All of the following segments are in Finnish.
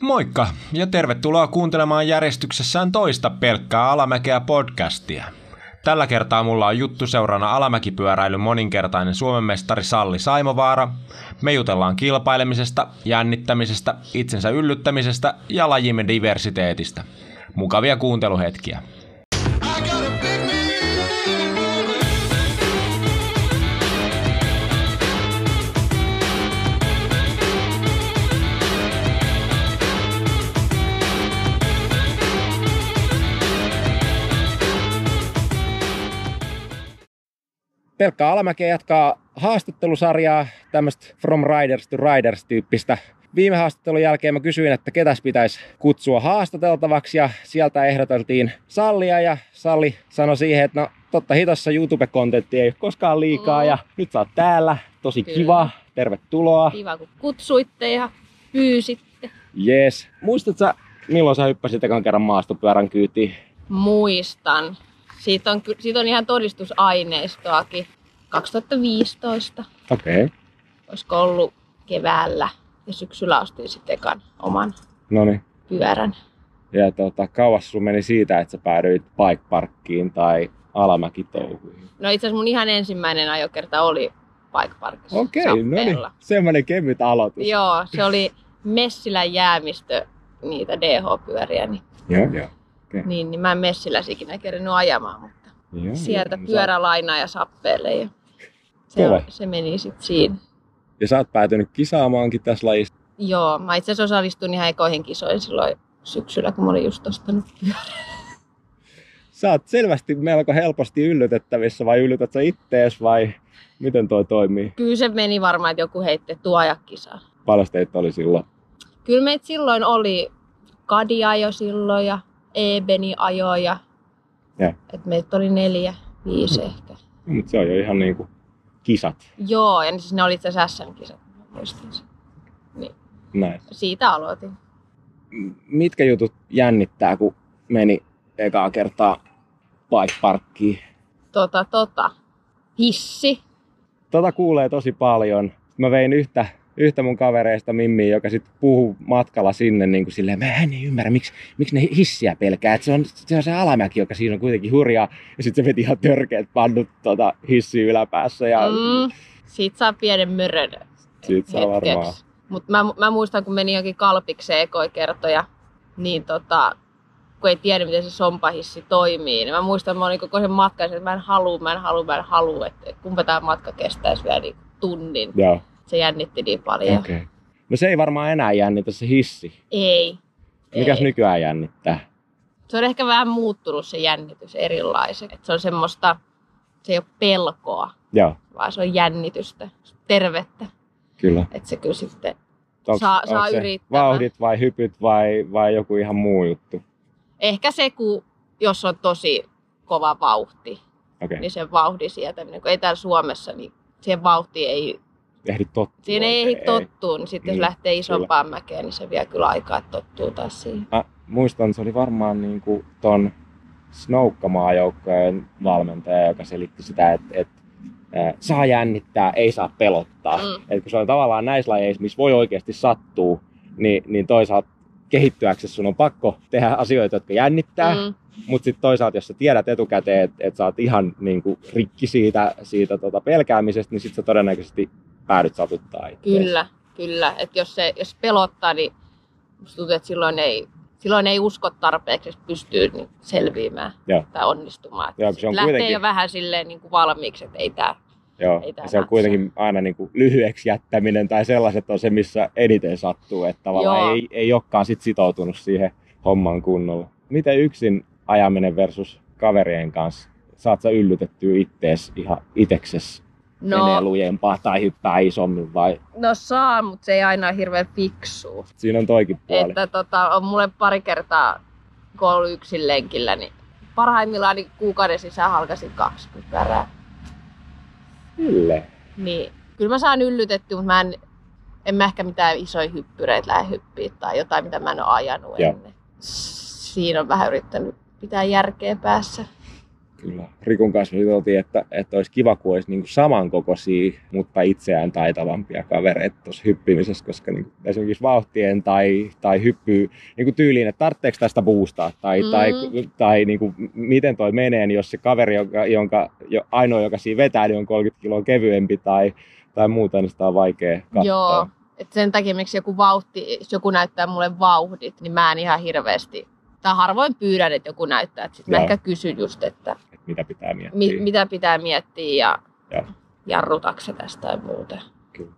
Moikka ja tervetuloa kuuntelemaan järjestyksessään toista pelkkää Alamäkeä podcastia. Tällä kertaa mulla on juttu seurana Alamäkipyöräilyn moninkertainen Suomen mestari Salli Saimovaara. Me jutellaan kilpailemisesta, jännittämisestä, itsensä yllyttämisestä ja lajimme diversiteetistä. Mukavia kuunteluhetkiä. Pelkkä Alamäkeä jatkaa haastattelusarjaa, tämmöistä From Riders to Riders-tyyppistä. Viime haastattelun jälkeen mä kysyin, että ketäs pitäisi kutsua haastateltavaksi ja sieltä ehdoteltiin Sallia ja Salli sanoi siihen, että no totta hitossa YouTube-kontentti ei ole koskaan liikaa mm. ja nyt sä oot täällä. Tosi Kyllä. kiva, tervetuloa. Kiva kun kutsuitte ja pyysitte. Jees. Muistatko milloin sä hyppäsit ekan kerran maastopyörän kyytiin? Muistan. Siitä on, siitä on ihan todistusaineistoakin. 2015. Okei. Okay. Olisiko ollut keväällä ja syksyllä ostin sitten ekan oman Noniin. pyörän. Ja tota, kauas sun meni siitä, että sä päädyit bike parkkiin tai alamäkitouhuihin? No itse asiassa mun ihan ensimmäinen ajokerta oli bike parkissa. Okei, okay, no niin. Semmoinen kevyt aloitus. Joo, se oli Messilän jäämistö niitä DH-pyöriä. Niin joo, joo. Okay. Niin, niin mä en Messiläs ikinä kerännyt ajamaan, mutta joo, sieltä joo, pyörälainaa ja sappeelle. Ja se, on, se meni sitten siinä. Ja sä oot päätynyt kisaamaankin tässä lajissa? Joo, mä itse asiassa osallistuin ihan ekoihin kisoihin silloin syksyllä, kun mä olin just ostanut pyörän. Sä oot selvästi melko helposti yllytettävissä vai yllytät sä ittees vai miten toi toimii? Kyllä se meni varmaan, että joku heitti tuojakisaa. Paljon teitä oli silloin? Kyllä meitä silloin oli Kadia jo silloin ja Ebeni ajoi ja. Et meitä oli neljä, viisi mm. ehkä. No, mutta se on jo ihan niinku kisat. Joo, ja siis ne oli itse asiassa SM-kisat, Niin. Nice. Siitä aloitin. Mitkä jutut jännittää, kun meni ekaa kertaa bike parkkiin? Tota, tota. Hissi. Tota kuulee tosi paljon. Mä vein yhtä yhtä mun kavereista Mimmi, joka sitten puhuu matkalla sinne niin kuin silleen, mä en ymmärrä, miksi, miksi ne hissiä pelkää. että se, on, se on se alamäki, joka siinä on kuitenkin hurjaa. Ja sitten se veti ihan törkeät pannut tota, hissi yläpäässä. Ja... Mm, siitä saa pienen mörön Siitä saa varmaan. Mutta mä, mä, muistan, kun meni jokin kalpikseen ekoi kertoja, niin tota, kun ei tiedä, miten se sompahissi toimii, niin mä muistan, että mä olin koko sen matkan, että mä en halua, mä en halua, mä en halua, että kumpa tämä matka kestäisi vielä niin tunnin. Joo se jännitti niin paljon. Okay. No se ei varmaan enää jännitä se hissi. Ei. Mikäs ei. nykyään jännittää? Se on ehkä vähän muuttunut se jännitys erilaiseksi. Se on semmoista, se ei ole pelkoa, Joo. vaan se on jännitystä, tervettä. Kyllä. Että se kyllä sitten onks, saa, onks saa yrittää. Vauhdit vai hypyt vai, vai joku ihan muu juttu? Ehkä se, kun, jos on tosi kova vauhti, okay. niin se vauhdi sieltä, kun ei täällä Suomessa, niin siihen vauhtiin ei ehdi tottua. Siinä ei ehdi tottua, niin sitten niin, jos lähtee isompaan kyllä. mäkeen, niin se vie kyllä aikaa, että tottuu taas siihen. Mä muistan, se oli varmaan niin kuin ton Snoukkamaajoukkojen valmentaja, joka selitti sitä, että, että saa jännittää, ei saa pelottaa. Mm. Et kun se on tavallaan näissä lajeissa, missä voi oikeasti sattua, niin, niin toisaalta kehittyäksesi sun on pakko tehdä asioita, jotka jännittää. Mm. Mutta sitten toisaalta, jos sä tiedät etukäteen, että et sä oot ihan niinku, rikki siitä, siitä tota, pelkäämisestä, niin sitten sä todennäköisesti päädyt satuttaa itseäsi. Kyllä, kyllä. Et jos, se, jos pelottaa, niin musta tuntuu, että silloin ei, silloin ei usko tarpeeksi, että pystyy niin selviämään Joo. tai onnistumaan. Joo, se on lähtee kuitenkin... jo vähän silleen niin kuin valmiiksi, että ei tämä Joo, ei ja se on kuitenkin aina niin kuin lyhyeksi jättäminen tai sellaiset on se, missä eniten sattuu, että tavallaan ei, ei olekaan sit sitoutunut siihen hommaan kunnolla. Miten yksin ajaminen versus kaverien kanssa? Saat sä yllytettyä ittees ihan iteksesi no, menee lujempaa tai hyppää isommin vai? No saa, mutta se ei aina ole hirveän fiksu. Siinä on toikin puoli. Että tota, on mulle pari kertaa, kun ollut yksin lenkillä, niin parhaimmillaan niin kuukauden sisään halkasin kaksi pypärää. Kyllä. Niin, kyllä mä saan yllytetty, mutta mä en, en mä ehkä mitään isoja hyppyreitä lähde hyppiä tai jotain, mitä mä en ole ajanut Joo. ennen. Siinä on vähän yrittänyt pitää järkeä päässä. Kyllä. Rikun kanssa juteltiin, että, että olisi kiva, kun olisi niin kuin samankokoisia, mutta itseään taitavampia kavereita tuossa hyppimisessä, koska niin esimerkiksi vauhtien tai, tai hyppyy niin kuin tyyliin, että tarvitseeko tästä boostaa tai, mm. tai, tai niin kuin, miten toi menee, niin jos se kaveri, jonka, jonka jo, ainoa, joka siinä vetää, niin on 30 kiloa kevyempi tai, tai muuta, niin sitä on vaikea katsoa. Joo, et sen takia, miksi joku vauhti, jos joku näyttää mulle vauhdit, niin mä en ihan hirveästi, tai harvoin pyydän, että joku näyttää. Että sit mä ehkä kysyn just, että mitä pitää miettiä. Mi- mitä pitää miettiä ja, ja. jarrutakse tästä tai muuta.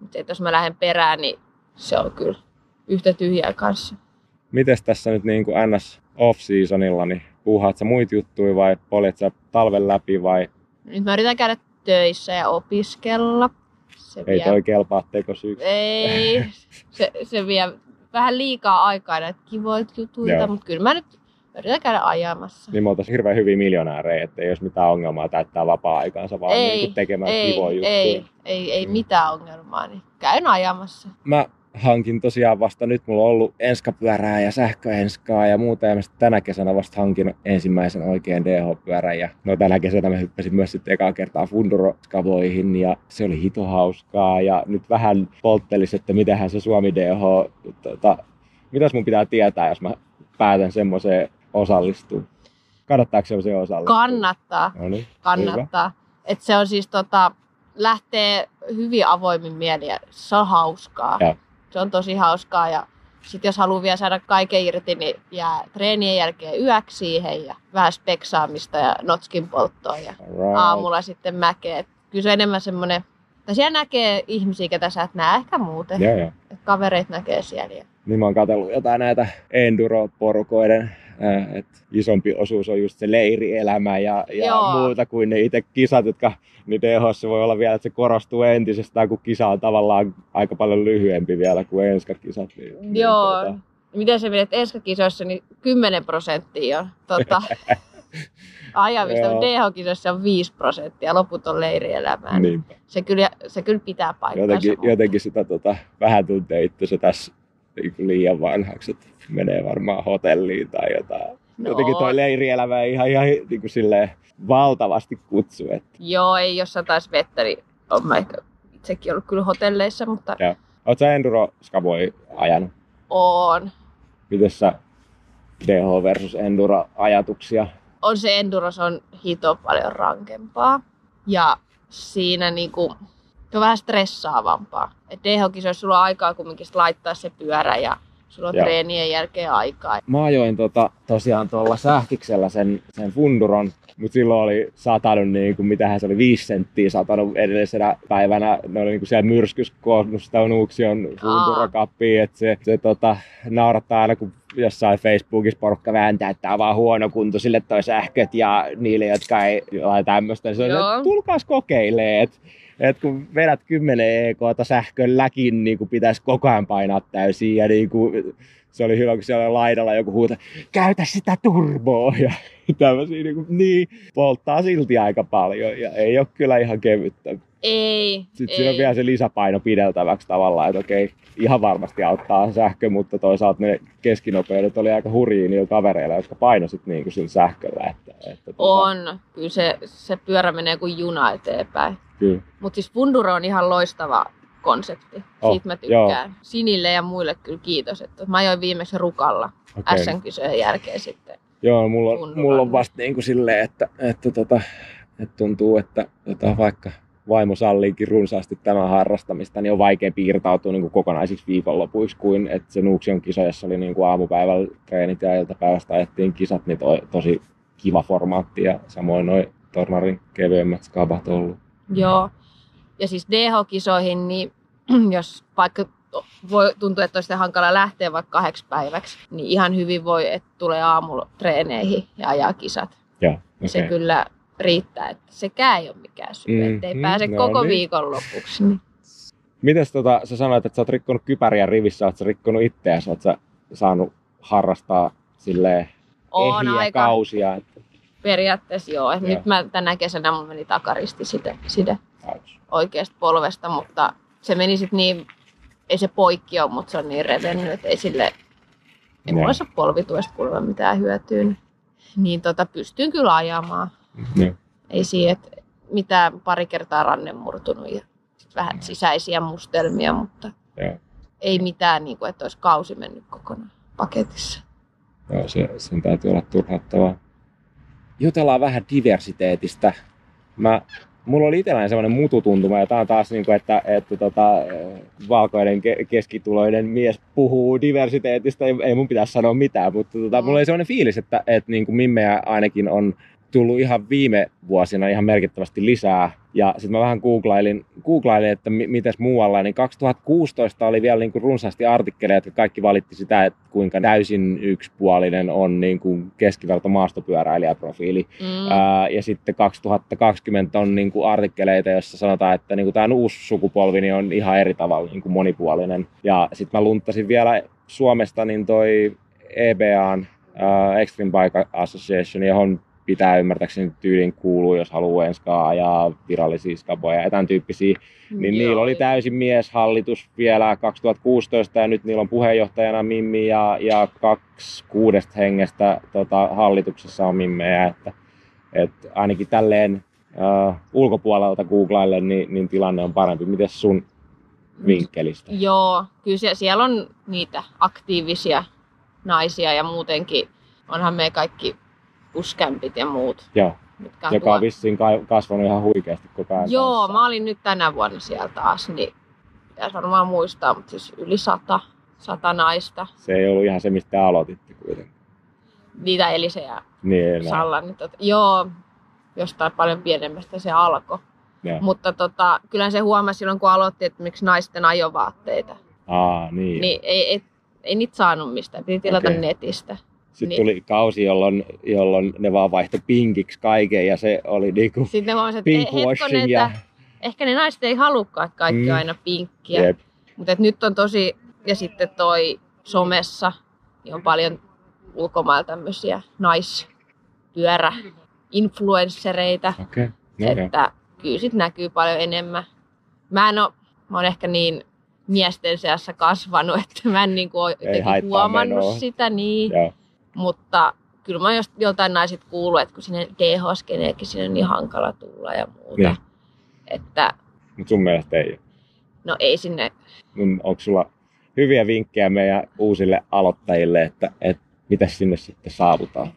Mutta jos mä lähden perään, niin se on kyllä yhtä tyhjää kanssa. Mites tässä nyt niin kuin NS off-seasonilla, niin puuhaat sä muita juttuja vai poljet sä talven läpi vai? Nyt mä yritän käydä töissä ja opiskella. Se Ei vie... toi kelpaa tekosyyksi. Ei, se, se vie vähän liikaa aikaa näitä kivoita jutuita, mutta kyllä mä nyt yritän käydä ajamassa. Niin me oltaisiin hirveän hyviä miljonäärejä, että ei olisi mitään ongelmaa täyttää vapaa-aikaansa, vaan ei, niin tekemään ei, kivoja juttuja. Ei, ei, ei mm. mitään ongelmaa, niin käyn ajamassa. Mä hankin tosiaan vasta nyt, mulla on ollut enskapyörää ja sähköenskaa ja muuta, ja mä tänä kesänä vasta hankin ensimmäisen oikean DH-pyörän, ja no tänä kesänä mä hyppäsin myös sitten ekaa kertaa Funduro-skavoihin, ja se oli hito hauskaa, ja nyt vähän polttelis, että mitähän se Suomi DH, tota, mitäs mun pitää tietää, jos mä päätän semmoiseen osallistua. Kannattaako se osallistua? Kannattaa. No niin, Kannattaa. Et se on siis tota, lähtee hyvin avoimin mieli ja se on hauskaa. Ja. Se on tosi hauskaa ja sitten jos haluaa vielä saada kaiken irti, niin jää treenien jälkeen yöksi siihen ja vähän speksaamista ja notskin polttoa ja right. aamulla sitten mäkeä. Kyllä se on enemmän semmoinen, että siellä näkee ihmisiä, ketä sä et näe ehkä muuten. Ja, ja. Kavereit näkee siellä. Niin mä oon katsellut jotain näitä enduro-porukoiden et isompi osuus on just se leirielämä ja, ja muuta kuin ne itse kisat, jotka niin DHS voi olla vielä, että se korostuu entisestään, kun kisa on tavallaan aika paljon lyhyempi vielä kuin enskakisat. Niin, niin Joo. Niin, tuota... Miten se menet enskakisoissa, niin 10 prosenttia on tota, ajamista, DH-kisoissa on 5 prosenttia, loput on leirielämää. Niinpä. Se kyllä, se kyllä pitää paikkansa. Jotenkin, jotenkin sitä tota, vähän tuntee itse tässä niin liian vanhaksi, että menee varmaan hotelliin tai jotain. No. Jotenkin toi leirielämä ei ihan, ihan niin kuin silleen valtavasti kutsu. Että. Joo, ei jos taas vettä, niin on mä ehkä itsekin ollut kyllä hotelleissa, mutta... Joo. Oletko sä Enduro Skavoi ajanut? On. Miten sä DH versus Enduro ajatuksia? On se Enduro, se on hito paljon rankempaa. Ja siinä niinku, se on vähän stressaavampaa. Et DH-kisoissa sulla on aikaa kumminkin laittaa se pyörä ja sulla on Joo. treenien jälkeen aikaa. Mä ajoin tota, tosiaan tuolla sähkiksellä sen, sen funduron, mutta silloin oli satanut, niin kuin, mitähän se oli, viisi senttiä satanut edellisenä päivänä. Ne oli niin kuin siellä myrskys koonnut sitä Nuuksion fundurokappiin, että se, se tota, naurattaa aina, kun jossain Facebookissa porukka vääntää, että tämä on vaan huono kunto sille toi sähköt ja niille, jotka ei jotain tämmöistä. Niin se on, että tulkaas kokeilee, että että kun vedät 10 EK sähkölläkin, niin kuin pitäisi koko ajan painaa täysin. Ja niin kuin, se oli hyvä, kun siellä laidalla joku huuta, käytä sitä turboa. Ja tämmöisiä niin, kuin, niin polttaa silti aika paljon. Ja ei ole kyllä ihan kevyttä. Ei. Sitten ei. siinä on vielä se lisäpaino pideltäväksi tavallaan, että okei, ihan varmasti auttaa sähkö, mutta toisaalta ne keskinopeudet oli aika hurjia niillä kavereilla, jotka painoisit niin kuin sillä sähköllä. Että, että tuota- on. Kyllä se, se pyörä menee kuin juna eteenpäin. Mutta siis Funduro on ihan loistava konsepti. Oh, Siitä mä tykkään. Joo. Sinille ja muille kyllä kiitos. Että mä ajoin viimeksi Rukalla okay. SN-kisojen jälkeen sitten. Joo, mulla on, mulla on vasta niin kuin silleen, että, että, tota, että tuntuu, että tota, vaikka vaimo salliikin runsaasti tämän harrastamista, niin on vaikea piirtautua niin kuin kokonaisiksi viikonlopuiksi kuin että se Nuuksion kisoissa oli niin kuin aamupäivällä treenit ja iltapäivästä ajettiin kisat, niin toi, tosi kiva formaatti ja samoin noin Tornarin kevyemmät skabat ollut. Joo. Ja siis DH-kisoihin, niin jos vaikka voi tuntua, että olisi hankala lähteä vaikka kahdeksi päiväksi, niin ihan hyvin voi, että tulee aamulla treeneihin ja ajaa kisat. Ja, okay. Se kyllä riittää, että sekään ei ole mikään syy, mm, ettei pääse no koko niin. viikon lopuksi. Niin. Mites tota, sä sanoit, että sä oot rikkonut kypäriä rivissä, oot sä rikkonut itseäsi, oot sä saanut harrastaa silleen on ehjiä aika, kausia? Että... Periaatteessa joo. joo. Nyt mä tänä kesänä mun meni takaristi side, side oikeasta polvesta, mutta se meni sitten niin, ei se poikki ole, mutta se on niin revennyt, että ei sille, ei mulla ole polvituesta kuulemma mitään hyötyä. Niin, niin tota, pystyn kyllä ajamaan. Ei siihen, että mitään pari kertaa ranne murtunut ja vähän sisäisiä mustelmia, mutta Joo. ei mitään, niin kuin, että olisi kausi mennyt kokonaan paketissa. Joo, se, sen täytyy olla turhauttavaa. Jutellaan vähän diversiteetistä. Mä, mulla oli itselläni semmoinen mututuntuma, ja tää on taas niin kuin, että, että tota, valkoinen ke- keskituloinen mies puhuu diversiteetistä, ei, ei mun pitäisi sanoa mitään, mutta tota, mulla oli semmoinen fiilis, että, että niin kuin Mimmejä ainakin on tullut ihan viime vuosina ihan merkittävästi lisää. Ja sitten mä vähän googlailin, googlailin että mi- mitäs muualla, niin 2016 oli vielä niin kuin runsaasti artikkeleja, jotka kaikki valitti sitä, että kuinka täysin yksipuolinen on niin kuin keskiverto maastopyöräilijäprofiili. Mm. Ää, ja sitten 2020 on niin kuin artikkeleita, joissa sanotaan, että niin kuin tämä uusi sukupolvi niin on ihan eri tavalla niin kuin monipuolinen. Ja sitten mä lunttasin vielä Suomesta niin toi EBAn ää, Extreme Bike Association, johon pitää ymmärtääkseni tyylin kuuluu, jos haluaa enskaa ajaa virallisia skaboja ja tämän tyyppisiä. Niin Joo. niillä oli täysin mieshallitus vielä 2016 ja nyt niillä on puheenjohtajana Mimmi ja, ja kaksi kuudesta hengestä tota, hallituksessa on Mimmejä. Että, et ainakin tälleen uh, ulkopuolelta googlaillen, niin, niin tilanne on parempi. Miten sun vinkkelistä? Joo, kyllä siellä, siellä on niitä aktiivisia naisia ja muutenkin onhan me kaikki puskämpit ja muut, Joo, mitkä on joka on vissiin ka- kasvanut ihan huikeasti koko ajan. Joo, kanssa. mä olin nyt tänä vuonna siellä taas, niin pitäisi varmaan muistaa, mutta siis yli sata, sata naista. Se ei ollut ihan se, mistä te aloititte kuitenkin. Niitä Elise ja Niin, näin. Salla. Niin tota, joo, jostain paljon pienemmästä se alkoi. Joo. Mutta tota, kyllä se huomasi silloin, kun aloitti, että miksi naisten ajovaatteita. Aa, niin. Niin ei, ei, ei niitä saanut mistään, piti tilata Okei. netistä. Sitten Niin. tuli kausi, jolloin, jolloin ne vaan vaihtoi pinkiksi kaiken ja se oli niinku Sitten ne huomasivat, että e- hetkonen, pinkwashing ja... että ehkä ne naiset ei halukkaan, että kaikki Mm. aina pinkkiä. Jep. Mutta nyt on tosi, ja sitten somessa, niin on paljon ulkomailla tämmöisiä naispyörä influenssereita. Okay. No, joo. että kyllä sit näkyy paljon enemmän. Mä en oo, mä oon ehkä niin miesten seassa kasvanut, että mä en niinku ole huomannut menoa. sitä niin. Joo. Mutta kyllä mä jos- joltain naiset kuullut, että kun sinne DH-skeneekin sinne on niin hankala tulla ja muuta. Niin. Että Mut sun mielestä ei no ei sinne, Mun- Onko sulla hyviä vinkkejä meidän uusille aloittajille, että, että mitä sinne sitten saavutaan?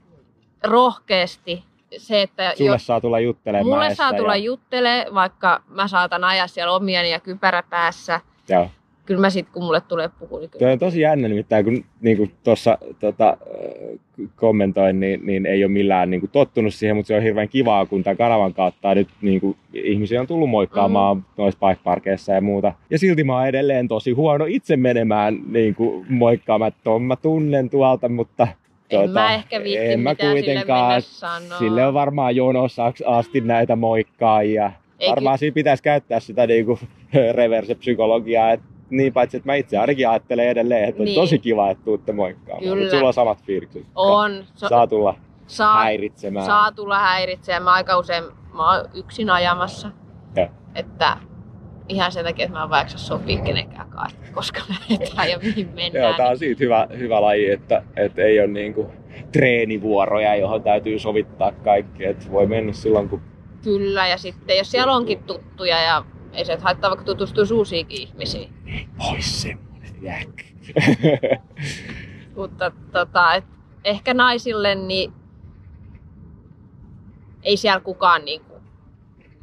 rohkeasti se, että Sulle jos saa tulla juttelemaan mulle saa tulla ja, juttele, vaikka mä saatan ajaa siellä omiani ja kypärä päässä, Joo. Kyllä mä sit kun mulle tulee puhua, niin Tuo kyllä. on tosi jännä nimittäin, kun niin tuossa tota, äh, kommentoin, niin, niin ei ole millään niin kuin, tottunut siihen, mutta se on hirveän kivaa, kun tämän kanavan kautta nyt niin kuin, ihmisiä on tullut moikkaamaan mm. noissa bike ja muuta. Ja silti mä oon edelleen tosi huono itse menemään niin kuin, moikkaamaan, että ton mä tunnen tuolta, mutta En mä ehkä viitti en mä sille kuitenkaan. sanoa. Sille on varmaan jonossa asti näitä moikkaajia. Eikä- Varmaan siinä pitäisi käyttää sitä niinku reverse-psykologiaa. Et niin paitsi, että mä itse ainakin ajattelen edelleen, että on Niin. tosi kiva, että tuutte moikkaamaan. Kyllä. Mutta sulla on samat fiilikset. On. So, Saa tulla saa, häiritsemään. saa tulla häiritsemään. Mä aika usein mä oon yksin ajamassa. Joo. Että ihan sen takia, että mä en vaikka sopii kenenkään kanssa, koska lähdetään ja mihin mennään. Joo, tää on siitä hyvä, hyvä laji, että, että ei ole niinku treenivuoroja, johon täytyy sovittaa kaikki. Et voi mennä silloin, kun Kyllä, ja sitten jos siellä onkin tuttuja ja ei se haittaa vaikka tutustua uusiinkin ihmisiin. pois semmonen jäk. Mutta tota, et ehkä naisille niin ei siellä kukaan niinku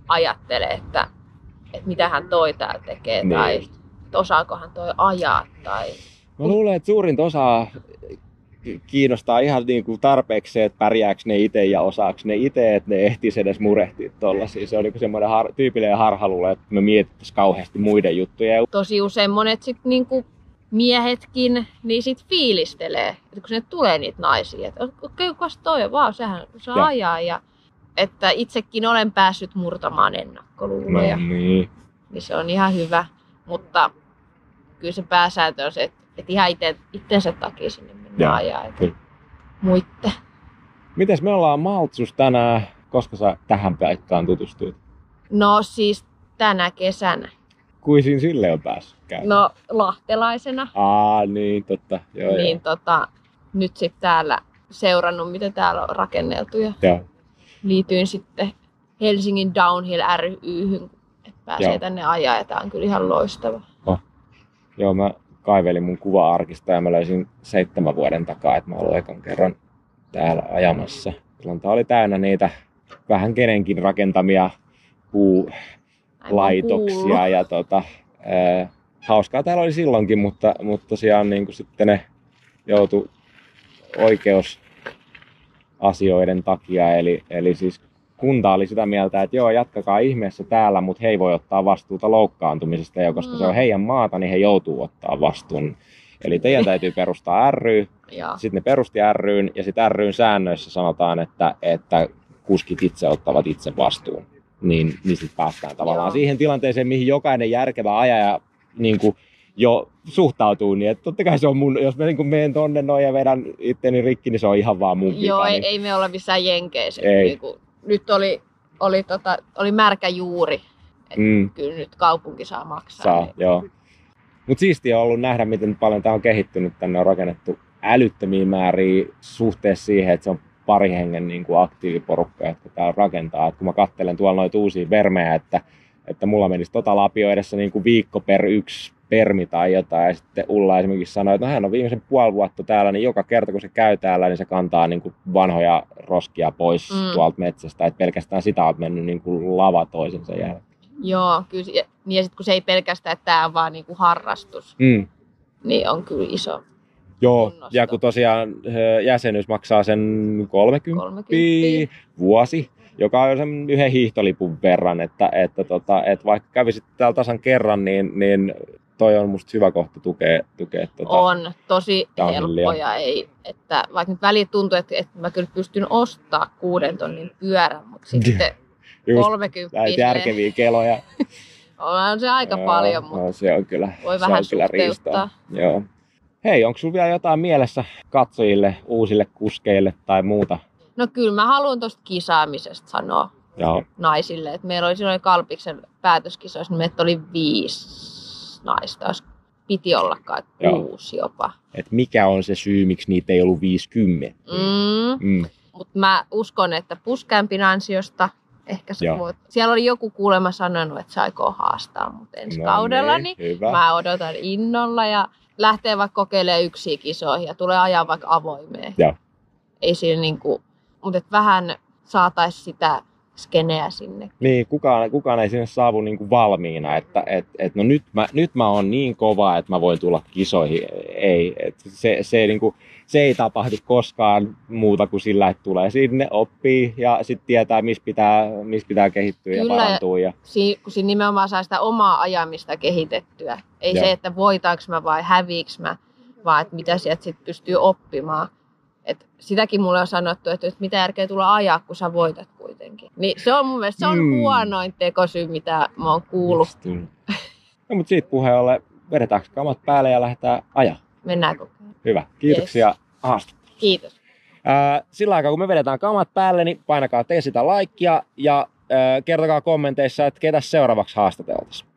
ajattele, että, että mitä hän toi täällä tekee Niin tai että osaakohan toi ajaa tai Mä luulen, että suurinta osaa kiinnostaa ihan niin kuin tarpeeksi se, että pärjääkö ne itse ja osaako ne itse, että ne ehtis edes murehtia tollasia. Se on niin semmoinen har, tyypillinen harhaluulo, että me mietittäisiin kauheasti muiden juttuja. Ja tosi usein monet sit niinku miehetkin niin sit fiilistelee, että kun sinne tulee niitä naisia, että okei, okay, toi, vaan sehän saa Joo. ajaa ja että itsekin olen päässyt murtamaan ennakkoluuloja. No niin. niin se on ihan hyvä. Mutta kyllä se pääsääntö on se, että, että ihan ite, itsensä takia sinne Ajaa. Että kyllä. muitte. Mites me ollaan Maltsus tänään, koska sä tähän paikkaan tutustuit? No siis tänä kesänä. Kuisin sille on päässyt käymään? No lahtelaisena. Aa, niin totta. Joo, niin joo. tota, nyt sitten täällä seurannut, miten täällä on rakenneltu. Ja joo. liityin sitten Helsingin Downhill ryhyn, että pääsee Joo. tänne ajaa ja tää on kyllä ihan loistava. Joo, mä kaivelin mun kuva-arkista ja mä löysin seitsemän vuoden takaa, että mä ollut ekan kerran täällä ajamassa. Silloin tää oli täynnä niitä vähän kenenkin rakentamia puulaitoksia ja tota, ää, hauskaa täällä oli silloinkin, mutta, mutta tosiaan niin kuin sitten ne joutu oikeusasioiden takia, eli, eli siis kunta oli sitä mieltä, että joo, jatkakaa ihmeessä täällä, mutta he ei voi ottaa vastuuta loukkaantumisesta, ja koska Mm. se on heidän maata, niin he joutuu ottaa vastuun. Eli teidän täytyy perustaa ry, sitten ne perusti ryyn, ja sitten ryn säännöissä sanotaan, että, että kuskit itse ottavat itse vastuun. Niin, niin sitten päästään tavallaan Joo. siihen tilanteeseen, mihin jokainen järkevä ajaja niin kuin jo suhtautuu, niin että totta kai se on mun, jos mä niin kuin menen tonne noin ja vedän itteni rikki, niin se on ihan vaan mun Joo, vika. ei, niin, ei me olla missään jenkeissä. Ei. Niinku, nyt oli, oli, tota, oli märkä juuri. mm, Kyllä nyt kaupunki saa maksaa. saa, niin- joo. Mutta siistiä on ollut nähdä, miten paljon tämä on kehittynyt. Tänne on rakennettu älyttömiä määriä suhteessa siihen, että se on pari hengen niin kuin aktiiviporukka, jotka täällä rakentaa. Et kun mä kattelen tuolla noita uusia vermejä, että, että mulla menisi tota lapioidessa niin kuin viikko per yksi permi tai jotain. Ja sitten Ulla esimerkiksi sanoi, että no hän on viimeisen puoli vuotta täällä, niin joka kerta kun se käy täällä, niin se kantaa niin kuin vanhoja roskia pois Mm. tuolta metsästä. Että pelkästään sitä on mennyt niin kuin lava toisensa jälkeen. Joo, kyllä. Ja, niin ja sitten kun se ei pelkästään, että tämä on vaan niinku harrastus, Mm. niin on kyllä iso. Joo, kunnosta. ja kun tosiaan jäsenyys maksaa sen 30, 30. vuosi, joka on sen yhden hiihtolipun verran, että, että, tota, että vaikka kävisit täällä tasan kerran, niin, niin toi on musta hyvä kohta tukea, tukea tota, On tosi downhillia. helppo ja ei, että vaikka nyt väliin tuntuu, että, että mä kyllä pystyn ostaa kuuden tonnin pyörän, mutta sitten just 30 näitä järkeviä keloja. on se aika Joo, paljon, mutta no, se on kyllä, voi se vähän on kyllä riistaa. Joo. Hei, onko sulla vielä jotain mielessä katsojille, uusille kuskeille tai muuta? No kyllä mä haluan tuosta kisaamisesta sanoa Joo. naisille, että meillä oli silloin Kalpiksen päätöskisoissa, niin meitä oli viisi naista, jos piti ollakaan Joo. kuusi jopa. Et mikä on se syy, miksi niitä ei ollut 50? Mm. Mm. Mutta mä uskon, että puskämpin ansiosta ehkä sä Joo. voit. Siellä oli joku kuulemma sanonut, että se aikoo haastaa mut ensi kaudella, niin hyvä. mä odotan innolla ja lähtee vaikka kokeilemaan yksiä kisoihin ja tulee ajaa vaikka avoimeen. Joo. Ei siinä niinku, mutta et vähän saataisiin sitä skeneä sinne. Niin, kukaan, kukaan ei sinne saavu niinku valmiina, että et, et, no nyt mä, nyt mä oon niin kova, että mä voin tulla kisoihin. Ei, et se, se, niinku, se ei tapahdu koskaan muuta kuin sillä, että tulee sinne, oppii ja sitten tietää, missä pitää, missä pitää kehittyä Kyllä, ja ja- parantua. Ja, Si- kun siinä nimenomaan saa sitä omaa ajamista kehitettyä. Ei Joo. se, että voitaanko mä vai häviiks mä, vaan että mitä sieltä sit pystyy oppimaan. Et sitäkin mulle on sanottu, että, mitä järkeä tulla ajaa, kun sä voitat kuitenkin. Niin se on mun mielestä se on Mm. huonoin tekosyy, mitä mä oon kuullut. no, mutta siitä puheen ollen, vedetäänkö kamat päälle ja lähdetään ajaa. Mennään kokeilemaan. Hyvä, kiitoksia haastattelusta. Kiitos. Ää, sillä aikaa, kun me vedetään kamat päälle, niin painakaa te sitä laikkia ja ää, kertokaa kommenteissa, että ketä seuraavaksi haastateltaisiin.